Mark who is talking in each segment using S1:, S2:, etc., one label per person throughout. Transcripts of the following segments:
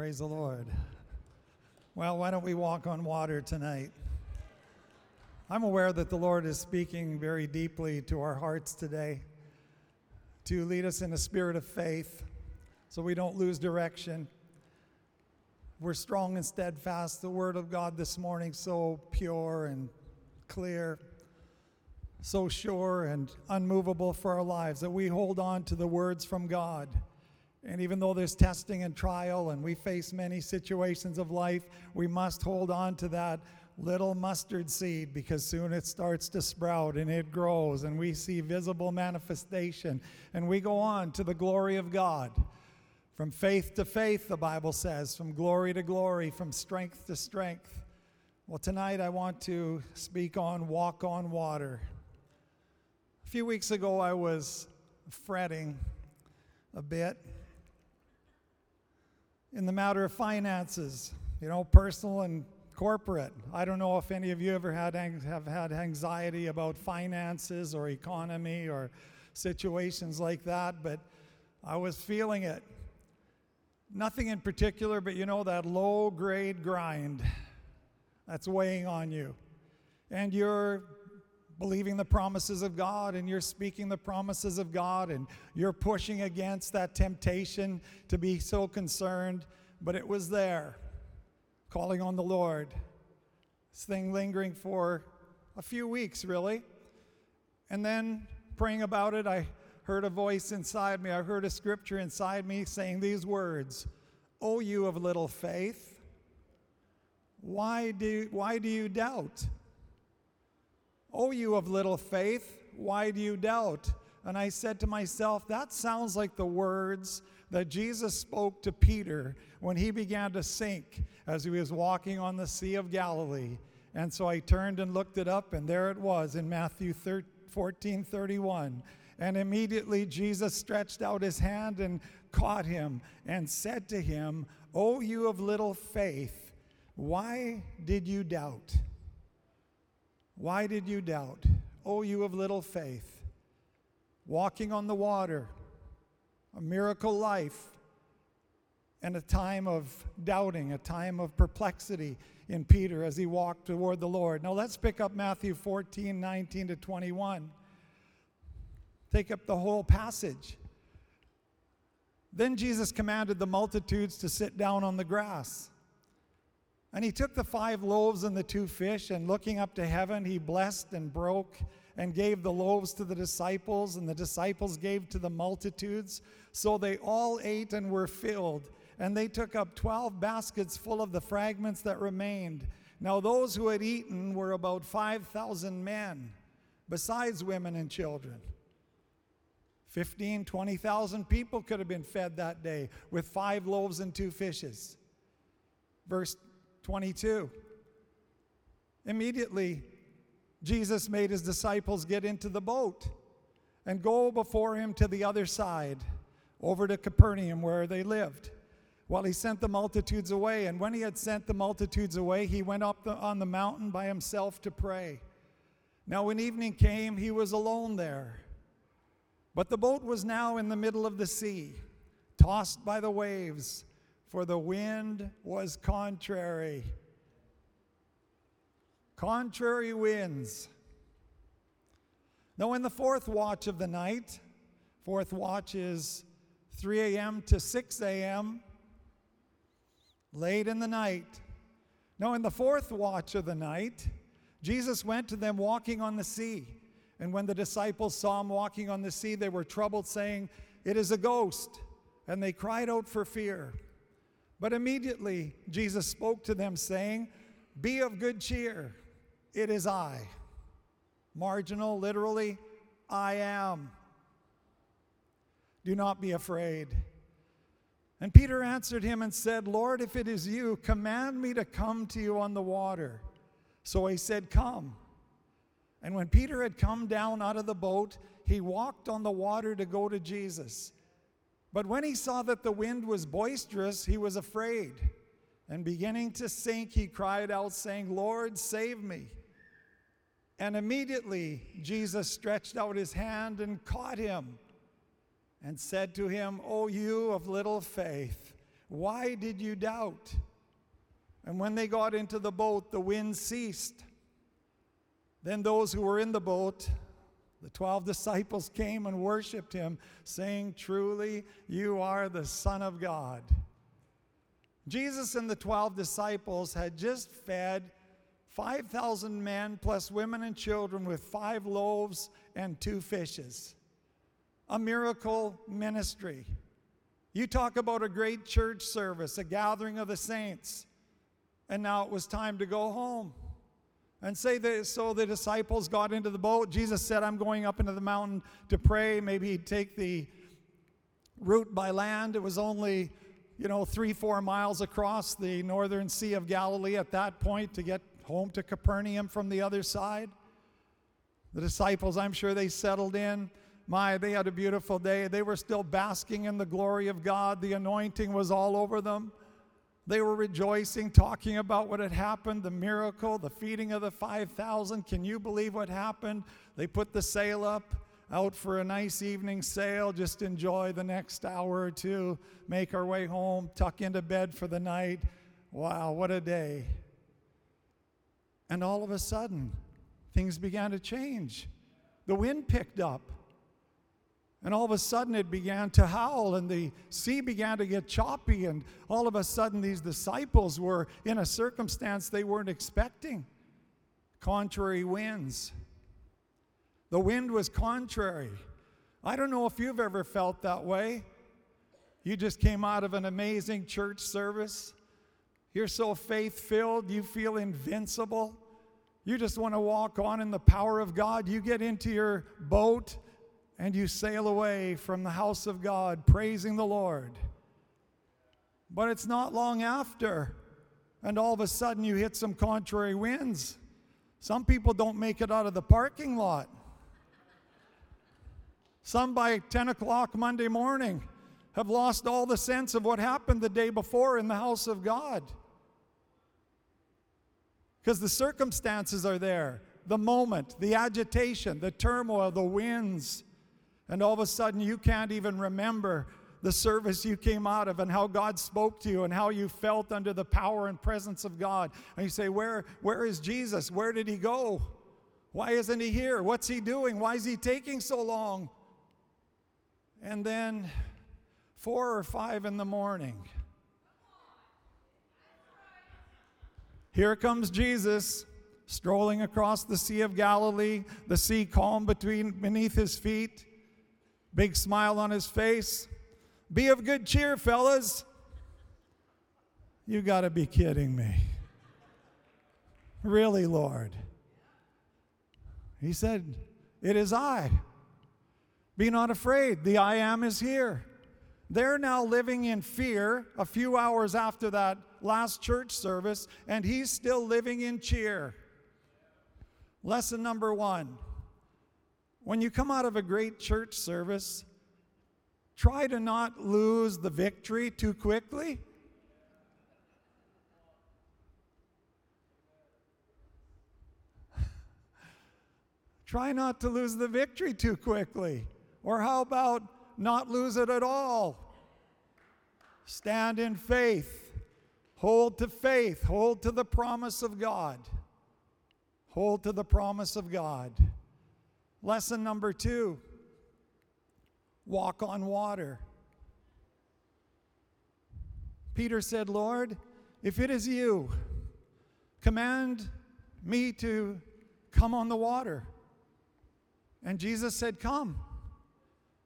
S1: Praise the Lord. Well, why don't we walk on water tonight? I'm aware that the Lord is speaking very deeply to our hearts today to lead us in a spirit of faith so we don't lose direction. We're strong and steadfast. The Word of God this morning, so pure and clear, so sure and unmovable for our lives that we hold on to the words from God. And even though there's testing and trial and we face many situations of life, we must hold on to that little mustard seed because soon it starts to sprout and it grows and we see visible manifestation and we go on to the glory of God. From faith to faith, the Bible says, from glory to glory, from strength to strength. Well, tonight I want to speak on walk on water. A few weeks ago, I was fretting a bit in the matter of finances, you know, personal and corporate. I don't know if any of you ever had have had anxiety about finances or economy or situations like that, but I was feeling it. Nothing in particular, but you know that low grade grind that's weighing on you. And you're believing the promises of God and you're speaking the promises of God and you're pushing against that temptation to be so concerned, but it was there, calling on the Lord. This thing lingering for a few weeks, really. And then praying about it, I heard a voice inside me. I heard a scripture inside me saying these words Oh, you of little faith, why do, why do you doubt? Oh, you of little faith, why do you doubt? And I said to myself, that sounds like the words that Jesus spoke to Peter when he began to sink as he was walking on the Sea of Galilee. And so I turned and looked it up, and there it was in Matthew 14 31. And immediately Jesus stretched out his hand and caught him and said to him, O you of little faith, why did you doubt? Why did you doubt? Oh, you of little faith. Walking on the water, a miracle life, and a time of doubting, a time of perplexity in Peter as he walked toward the Lord. Now let's pick up Matthew 14, 19 to 21. Take up the whole passage. Then Jesus commanded the multitudes to sit down on the grass. And he took the five loaves and the two fish, and looking up to heaven, he blessed and broke and gave the loaves to the disciples, and the disciples gave to the multitudes. So they all ate and were filled. And they took up twelve baskets full of the fragments that remained. Now, those who had eaten were about 5,000 men, besides women and children. 15, 20,000 people could have been fed that day with five loaves and two fishes. Verse 22. Immediately, Jesus made his disciples get into the boat and go before him to the other side, over to Capernaum where they lived, while he sent the multitudes away. And when he had sent the multitudes away, he went up the, on the mountain by himself to pray. Now, when evening came, he was alone there. But the boat was now in the middle of the sea, tossed by the waves for the wind was contrary. Contrary winds. Now, in the fourth watch of the night, fourth watch is 3 a.m. to 6 a.m., late in the night. Now, in the fourth watch of the night, Jesus went to them walking on the sea. And when the disciples saw him walking on the sea, they were troubled, saying, It is a ghost. And they cried out for fear. But immediately Jesus spoke to them, saying, Be of good cheer, it is I. Marginal, literally, I am. Do not be afraid. And Peter answered him and said, Lord, if it is you, command me to come to you on the water. So he said, Come. And when Peter had come down out of the boat, he walked on the water to go to Jesus. But when he saw that the wind was boisterous, he was afraid. And beginning to sink, he cried out, saying, Lord, save me. And immediately Jesus stretched out his hand and caught him and said to him, O you of little faith, Why did you doubt? And when they got into the boat, the wind ceased. Then those who were in the boat, the 12 disciples, came and worshiped him, saying, Truly, you are the Son of God. Jesus and the 12 disciples had just fed 5,000 men plus women and children with five loaves and two fishes. A miracle ministry. You talk about a great church service, a gathering of the saints, and now it was time to go home. And say that so the disciples got into the boat. Jesus said, I'm going up into the mountain to pray. Maybe he'd take the route by land. It was only, you know, three, four miles across the northern Sea of Galilee at that point to get home to Capernaum from the other side. The disciples, I'm sure they settled in. My, they had a beautiful day. They were still basking in the glory of God. The anointing was all over them. They were rejoicing, talking about what had happened, the miracle, the feeding of the 5,000. Can you believe what happened? They put the sail up, out for a nice evening sail, just enjoy the next hour or two, make our way home, tuck into bed for the night. Wow, what a day. And all of a sudden, things began to change. The wind picked up. And all of a sudden it began to howl, and the sea began to get choppy, and all of a sudden these disciples were in a circumstance they weren't expecting contrary winds. The wind was contrary. I don't know if you've ever felt that way. You just came out of an amazing church service. You're so faith filled, you feel invincible. You just want to walk on in the power of God. You get into your boat and you sail away from the house of God, praising the Lord. But it's not long after, and all of a sudden you hit some contrary winds. Some people don't make it out of the parking lot. Some by 10 o'clock Monday morning have lost all the sense of what happened the day before in the house of God. Because the circumstances are there the moment, the agitation, the turmoil, the winds and all of a sudden you can't even remember the service you came out of and how God spoke to you and how you felt under the power and presence of God. And you say, Where, where is Jesus? Where did he go? Why isn't he here? What's he doing? Why is he taking so long? And then, four or five in the morning, here comes Jesus strolling across the Sea of Galilee, the sea calm between beneath his feet. Big smile on his face. Be of good cheer, fellas. You got to be kidding me. Really, Lord? He said, It is I. Be not afraid. The I am is here. They're now living in fear a few hours after that last church service, and he's still living in cheer. Lesson number one when you come out of a great church service, try to not lose the victory too quickly. try not to lose the victory too quickly. Or how about not lose it at all? Stand in faith. Hold to faith. Hold to the promise of God. Hold to the promise of God. Lesson number two walk on water. Peter said, Lord, if it is you, command me to come on the water. And Jesus said, Come.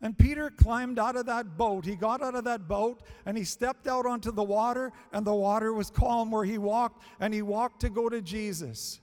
S1: And Peter climbed out of that boat. He got out of that boat and he stepped out onto the water, and the water was calm where he walked, and he walked to go to Jesus.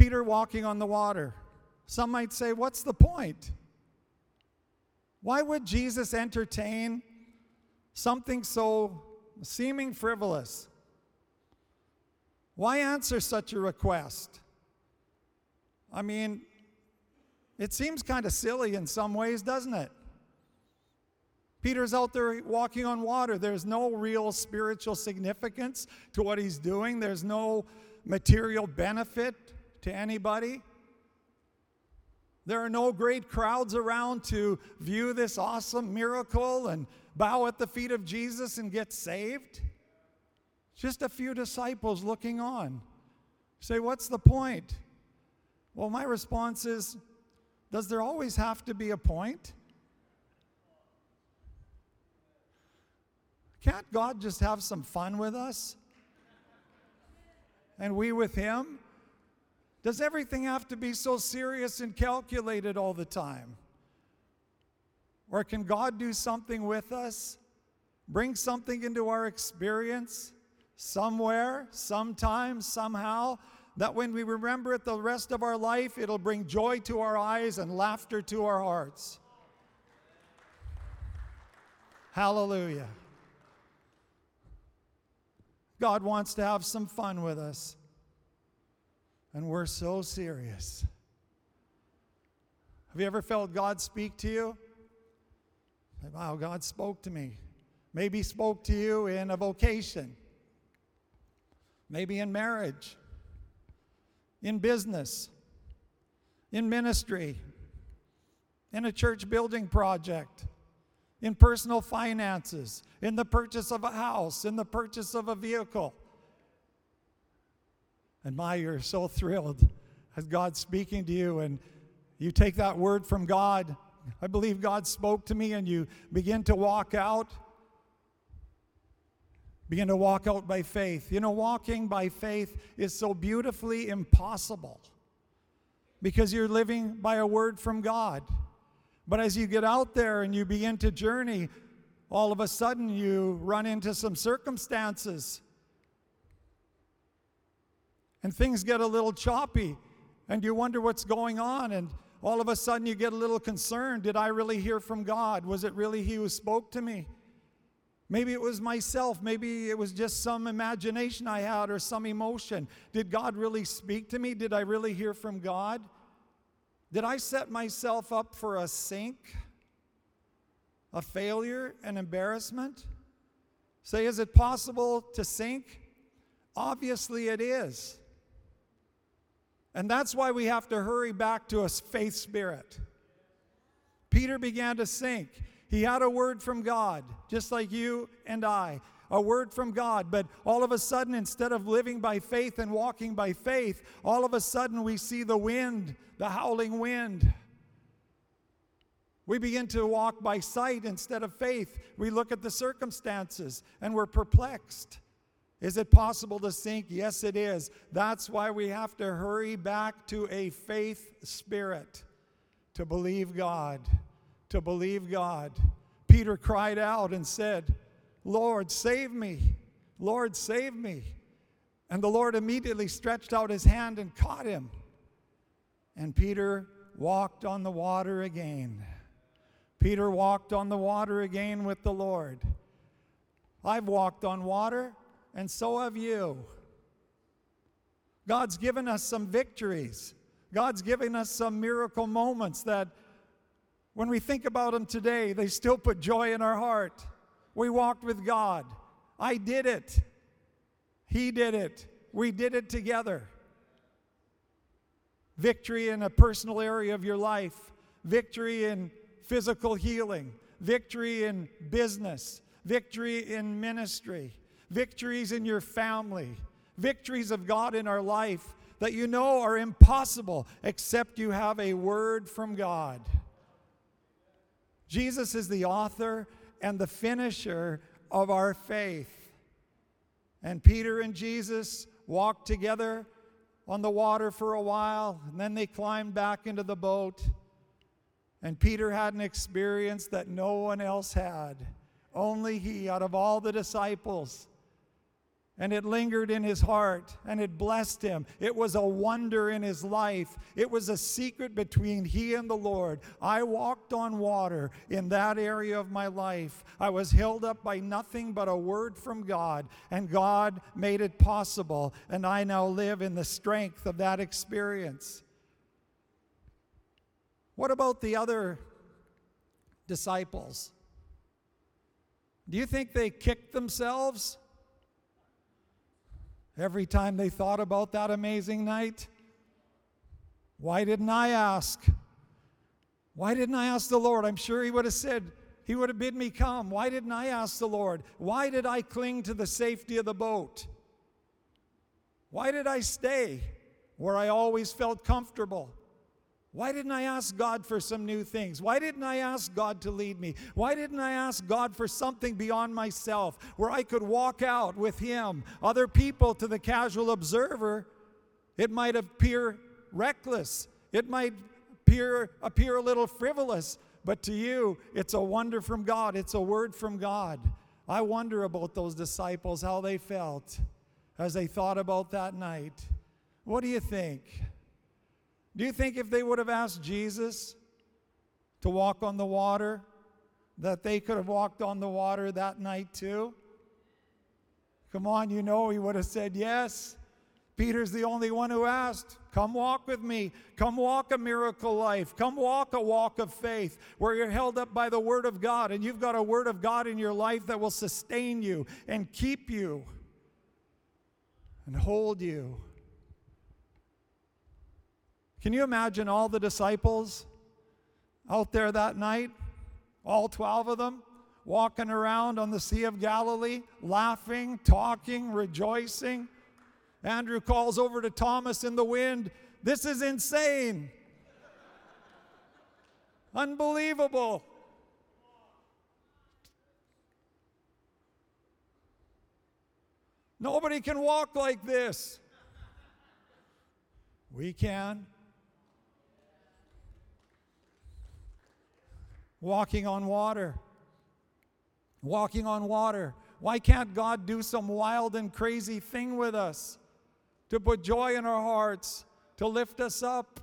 S1: Peter walking on the water. Some might say, What's the point? Why would Jesus entertain something so seeming frivolous? Why answer such a request? I mean, it seems kind of silly in some ways, doesn't it? Peter's out there walking on water. There's no real spiritual significance to what he's doing, there's no material benefit to anybody. There are no great crowds around to view this awesome miracle and bow at the feet of Jesus and get saved. Just a few disciples looking on. Say, what's the point? Well, my response is, does there always have to be a point? Can't God just have some fun with us? And we with Him? Does everything have to be so serious and calculated all the time? Or can God do something with us? Bring something into our experience somewhere, sometime, somehow, that when we remember it the rest of our life, it'll bring joy to our eyes and laughter to our hearts. Hallelujah. God wants to have some fun with us. And we're so serious. Have you ever felt God speak to you? Wow, God spoke to me. Maybe spoke to you in a vocation, maybe in marriage, in business, in ministry, in a church building project, in personal finances, in the purchase of a house, in the purchase of a vehicle. And my, you're so thrilled as God's speaking to you, and you take that word from God. I believe God spoke to me, and you begin to walk out. Begin to walk out by faith. You know, walking by faith is so beautifully impossible because you're living by a word from God. But as you get out there and you begin to journey, all of a sudden you run into some circumstances and things get a little choppy and you wonder what's going on and all of a sudden you get a little concerned did i really hear from god? Was it really he who spoke to me? Maybe it was myself. Maybe it was just some imagination i had or some emotion. Did god really speak to me? Did i really hear from god? Did i set myself up for a sink a failure an embarrassment? Say is it possible to sink? Obviously it is and that's why we have to hurry back to a faith spirit. Peter began to sink. He had a word from God, just like you and I, a word from God. But all of a sudden, instead of living by faith and walking by faith, all of a sudden we see the wind, the howling wind. We begin to walk by sight instead of faith. We look at the circumstances and we're perplexed. Is it possible to sink? Yes, it is. That's why we have to hurry back to a faith spirit to believe God. To believe God. Peter cried out and said, Lord, save me. Lord, save me. And the Lord immediately stretched out his hand and caught him. And Peter walked on the water again. Peter walked on the water again with the Lord. I've walked on water and so have you. God's given us some victories. God's given us some miracle moments that, when we think about them today, they still put joy in our heart. We walked with God. I did it. He did it. We did it together. Victory in a personal area of your life, victory in physical healing, victory in business, victory in ministry victories in your family, victories of God in our life that you know are impossible except you have a word from God. Jesus is the author and the finisher of our faith. And Peter and Jesus walked together on the water for a while, and then they climbed back into the boat. And Peter had an experience that no one else had. Only he, out of all the disciples, and it lingered in his heart and it blessed him. It was a wonder in his life. It was a secret between he and the Lord. I walked on water in that area of my life. I was held up by nothing but a word from God, and God made it possible. And I now live in the strength of that experience. What about the other disciples? Do you think they kicked themselves? Every time they thought about that amazing night? Why didn't I ask? Why didn't I ask the Lord? I'm sure He would have said, He would have bid me come. Why didn't I ask the Lord? Why did I cling to the safety of the boat? Why did I stay where I always felt comfortable? Why didn't I ask God for some new things? Why didn't I ask God to lead me? Why didn't I ask God for something beyond myself where I could walk out with Him? Other people, to the casual observer, it might appear reckless, it might appear, appear a little frivolous, but to you, it's a wonder from God, it's a word from God. I wonder about those disciples, how they felt as they thought about that night. What do you think? Do you think if they would have asked Jesus to walk on the water, that they could have walked on the water that night too? Come on, you know he would have said yes. Peter's the only one who asked, Come walk with me. Come walk a miracle life. Come walk a walk of faith where you're held up by the Word of God and you've got a Word of God in your life that will sustain you and keep you and hold you. Can you imagine all the disciples out there that night? All 12 of them walking around on the Sea of Galilee, laughing, talking, rejoicing. Andrew calls over to Thomas in the wind, This is insane. Unbelievable. Nobody can walk like this. We can. Walking on water. Walking on water. Why can't God do some wild and crazy thing with us? To put joy in our hearts, to lift us up.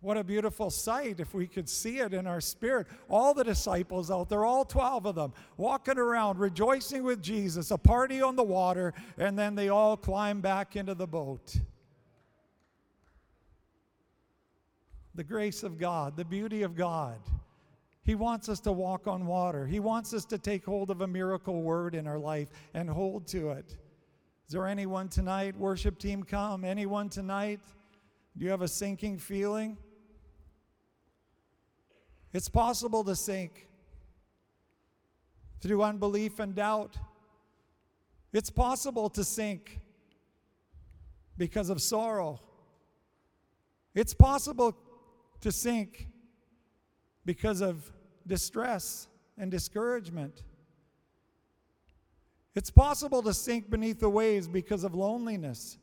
S1: What a beautiful sight if we could see it in our spirit. All the disciples out there, all 12 of them, walking around, rejoicing with Jesus, a party on the water, and then they all climb back into the boat. The grace of God, the beauty of God. He wants us to walk on water. He wants us to take hold of a miracle word in our life and hold to it. Is there anyone tonight? Worship team, come. Anyone tonight? Do you have a sinking feeling? It's possible to sink through unbelief and doubt. It's possible to sink because of sorrow. It's possible to sink because of distress and discouragement. It's possible to sink beneath the waves because of loneliness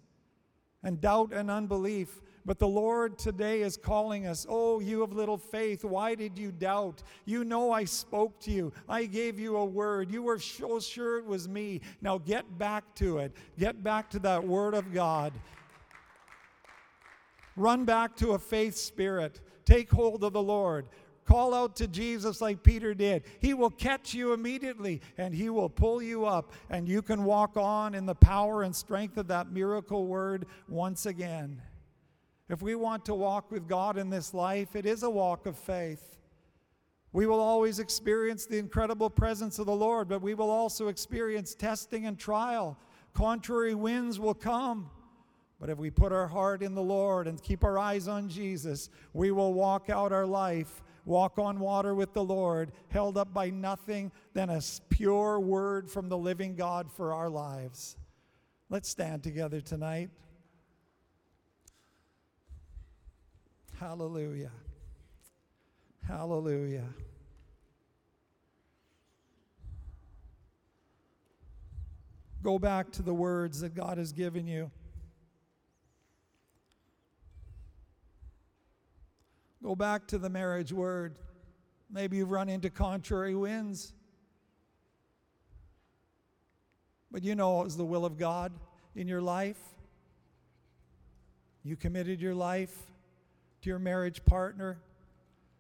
S1: and doubt and unbelief. But the Lord today is calling us, Oh, you of little faith, why did you doubt? You know I spoke to you. I gave you a word. You were so sure it was me. Now get back to it. Get back to that word of God. Run back to a faith spirit. Take hold of the Lord. Call out to Jesus like Peter did. He will catch you immediately and he will pull you up, and you can walk on in the power and strength of that miracle word once again. If we want to walk with God in this life, it is a walk of faith. We will always experience the incredible presence of the Lord, but we will also experience testing and trial. Contrary winds will come. But if we put our heart in the Lord and keep our eyes on Jesus, we will walk out our life, walk on water with the Lord, held up by nothing than a pure word from the living God for our lives. Let's stand together tonight. Hallelujah. Hallelujah. Go back to the words that God has given you. Go back to the marriage word. Maybe you've run into contrary winds. But you know it was the will of God in your life. You committed your life to your marriage partner,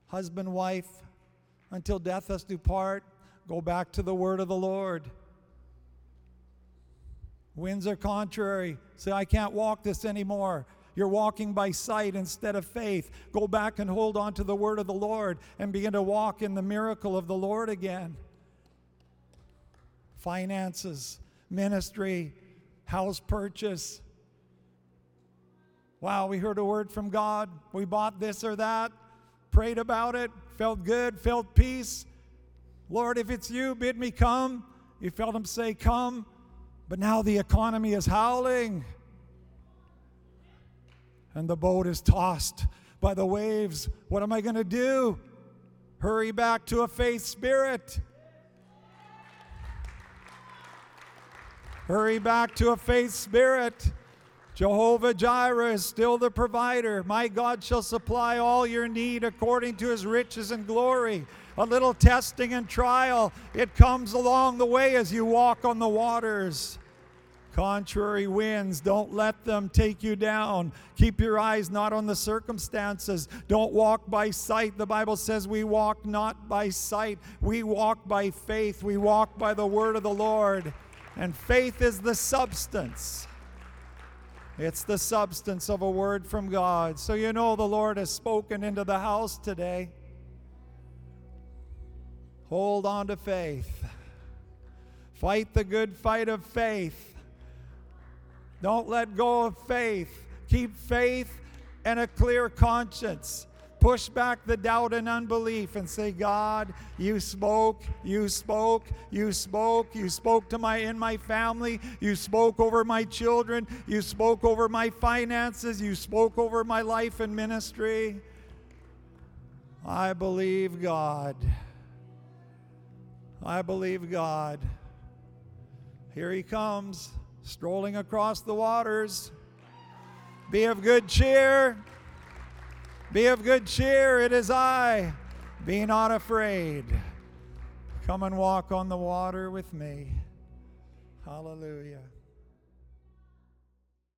S1: husband, wife, until death us do part. Go back to the word of the Lord. Winds are contrary. Say, I can't walk this anymore. You're walking by sight instead of faith. Go back and hold on to the word of the Lord and begin to walk in the miracle of the Lord again. Finances, ministry, house purchase. Wow, we heard a word from God. We bought this or that. prayed about it, felt good, felt peace. Lord, if it's you, bid me come. You felt him say, Come. But now the economy is howling. And the boat is tossed by the waves. What am I going to do? Hurry back to a faith spirit. Hurry back to a faith spirit. Jehovah Jireh is still the provider. My God shall supply all your need according to his riches and glory. A little testing and trial, it comes along the way as you walk on the waters. Contrary winds, don't let them take you down. Keep your eyes not on the circumstances. Don't walk by sight. The Bible says we walk not by sight, we walk by faith. We walk by the word of the Lord. And faith is the substance. It's the substance of a word from God. So you know the Lord has spoken into the house today. Hold on to faith. Fight the good fight of faith. Don't let go of faith. Keep faith and a clear conscience. Push back the doubt and unbelief and say god you spoke you spoke you spoke you spoke to my in my family. You spoke over my children. You spoke over my finances. You spoke over my life and ministry. I believe god. I believe god. Here he comes strolling across the waters be of good cheer be of good cheer, it is I. Be not afraid. Come and walk on the water with me. Hallelujah.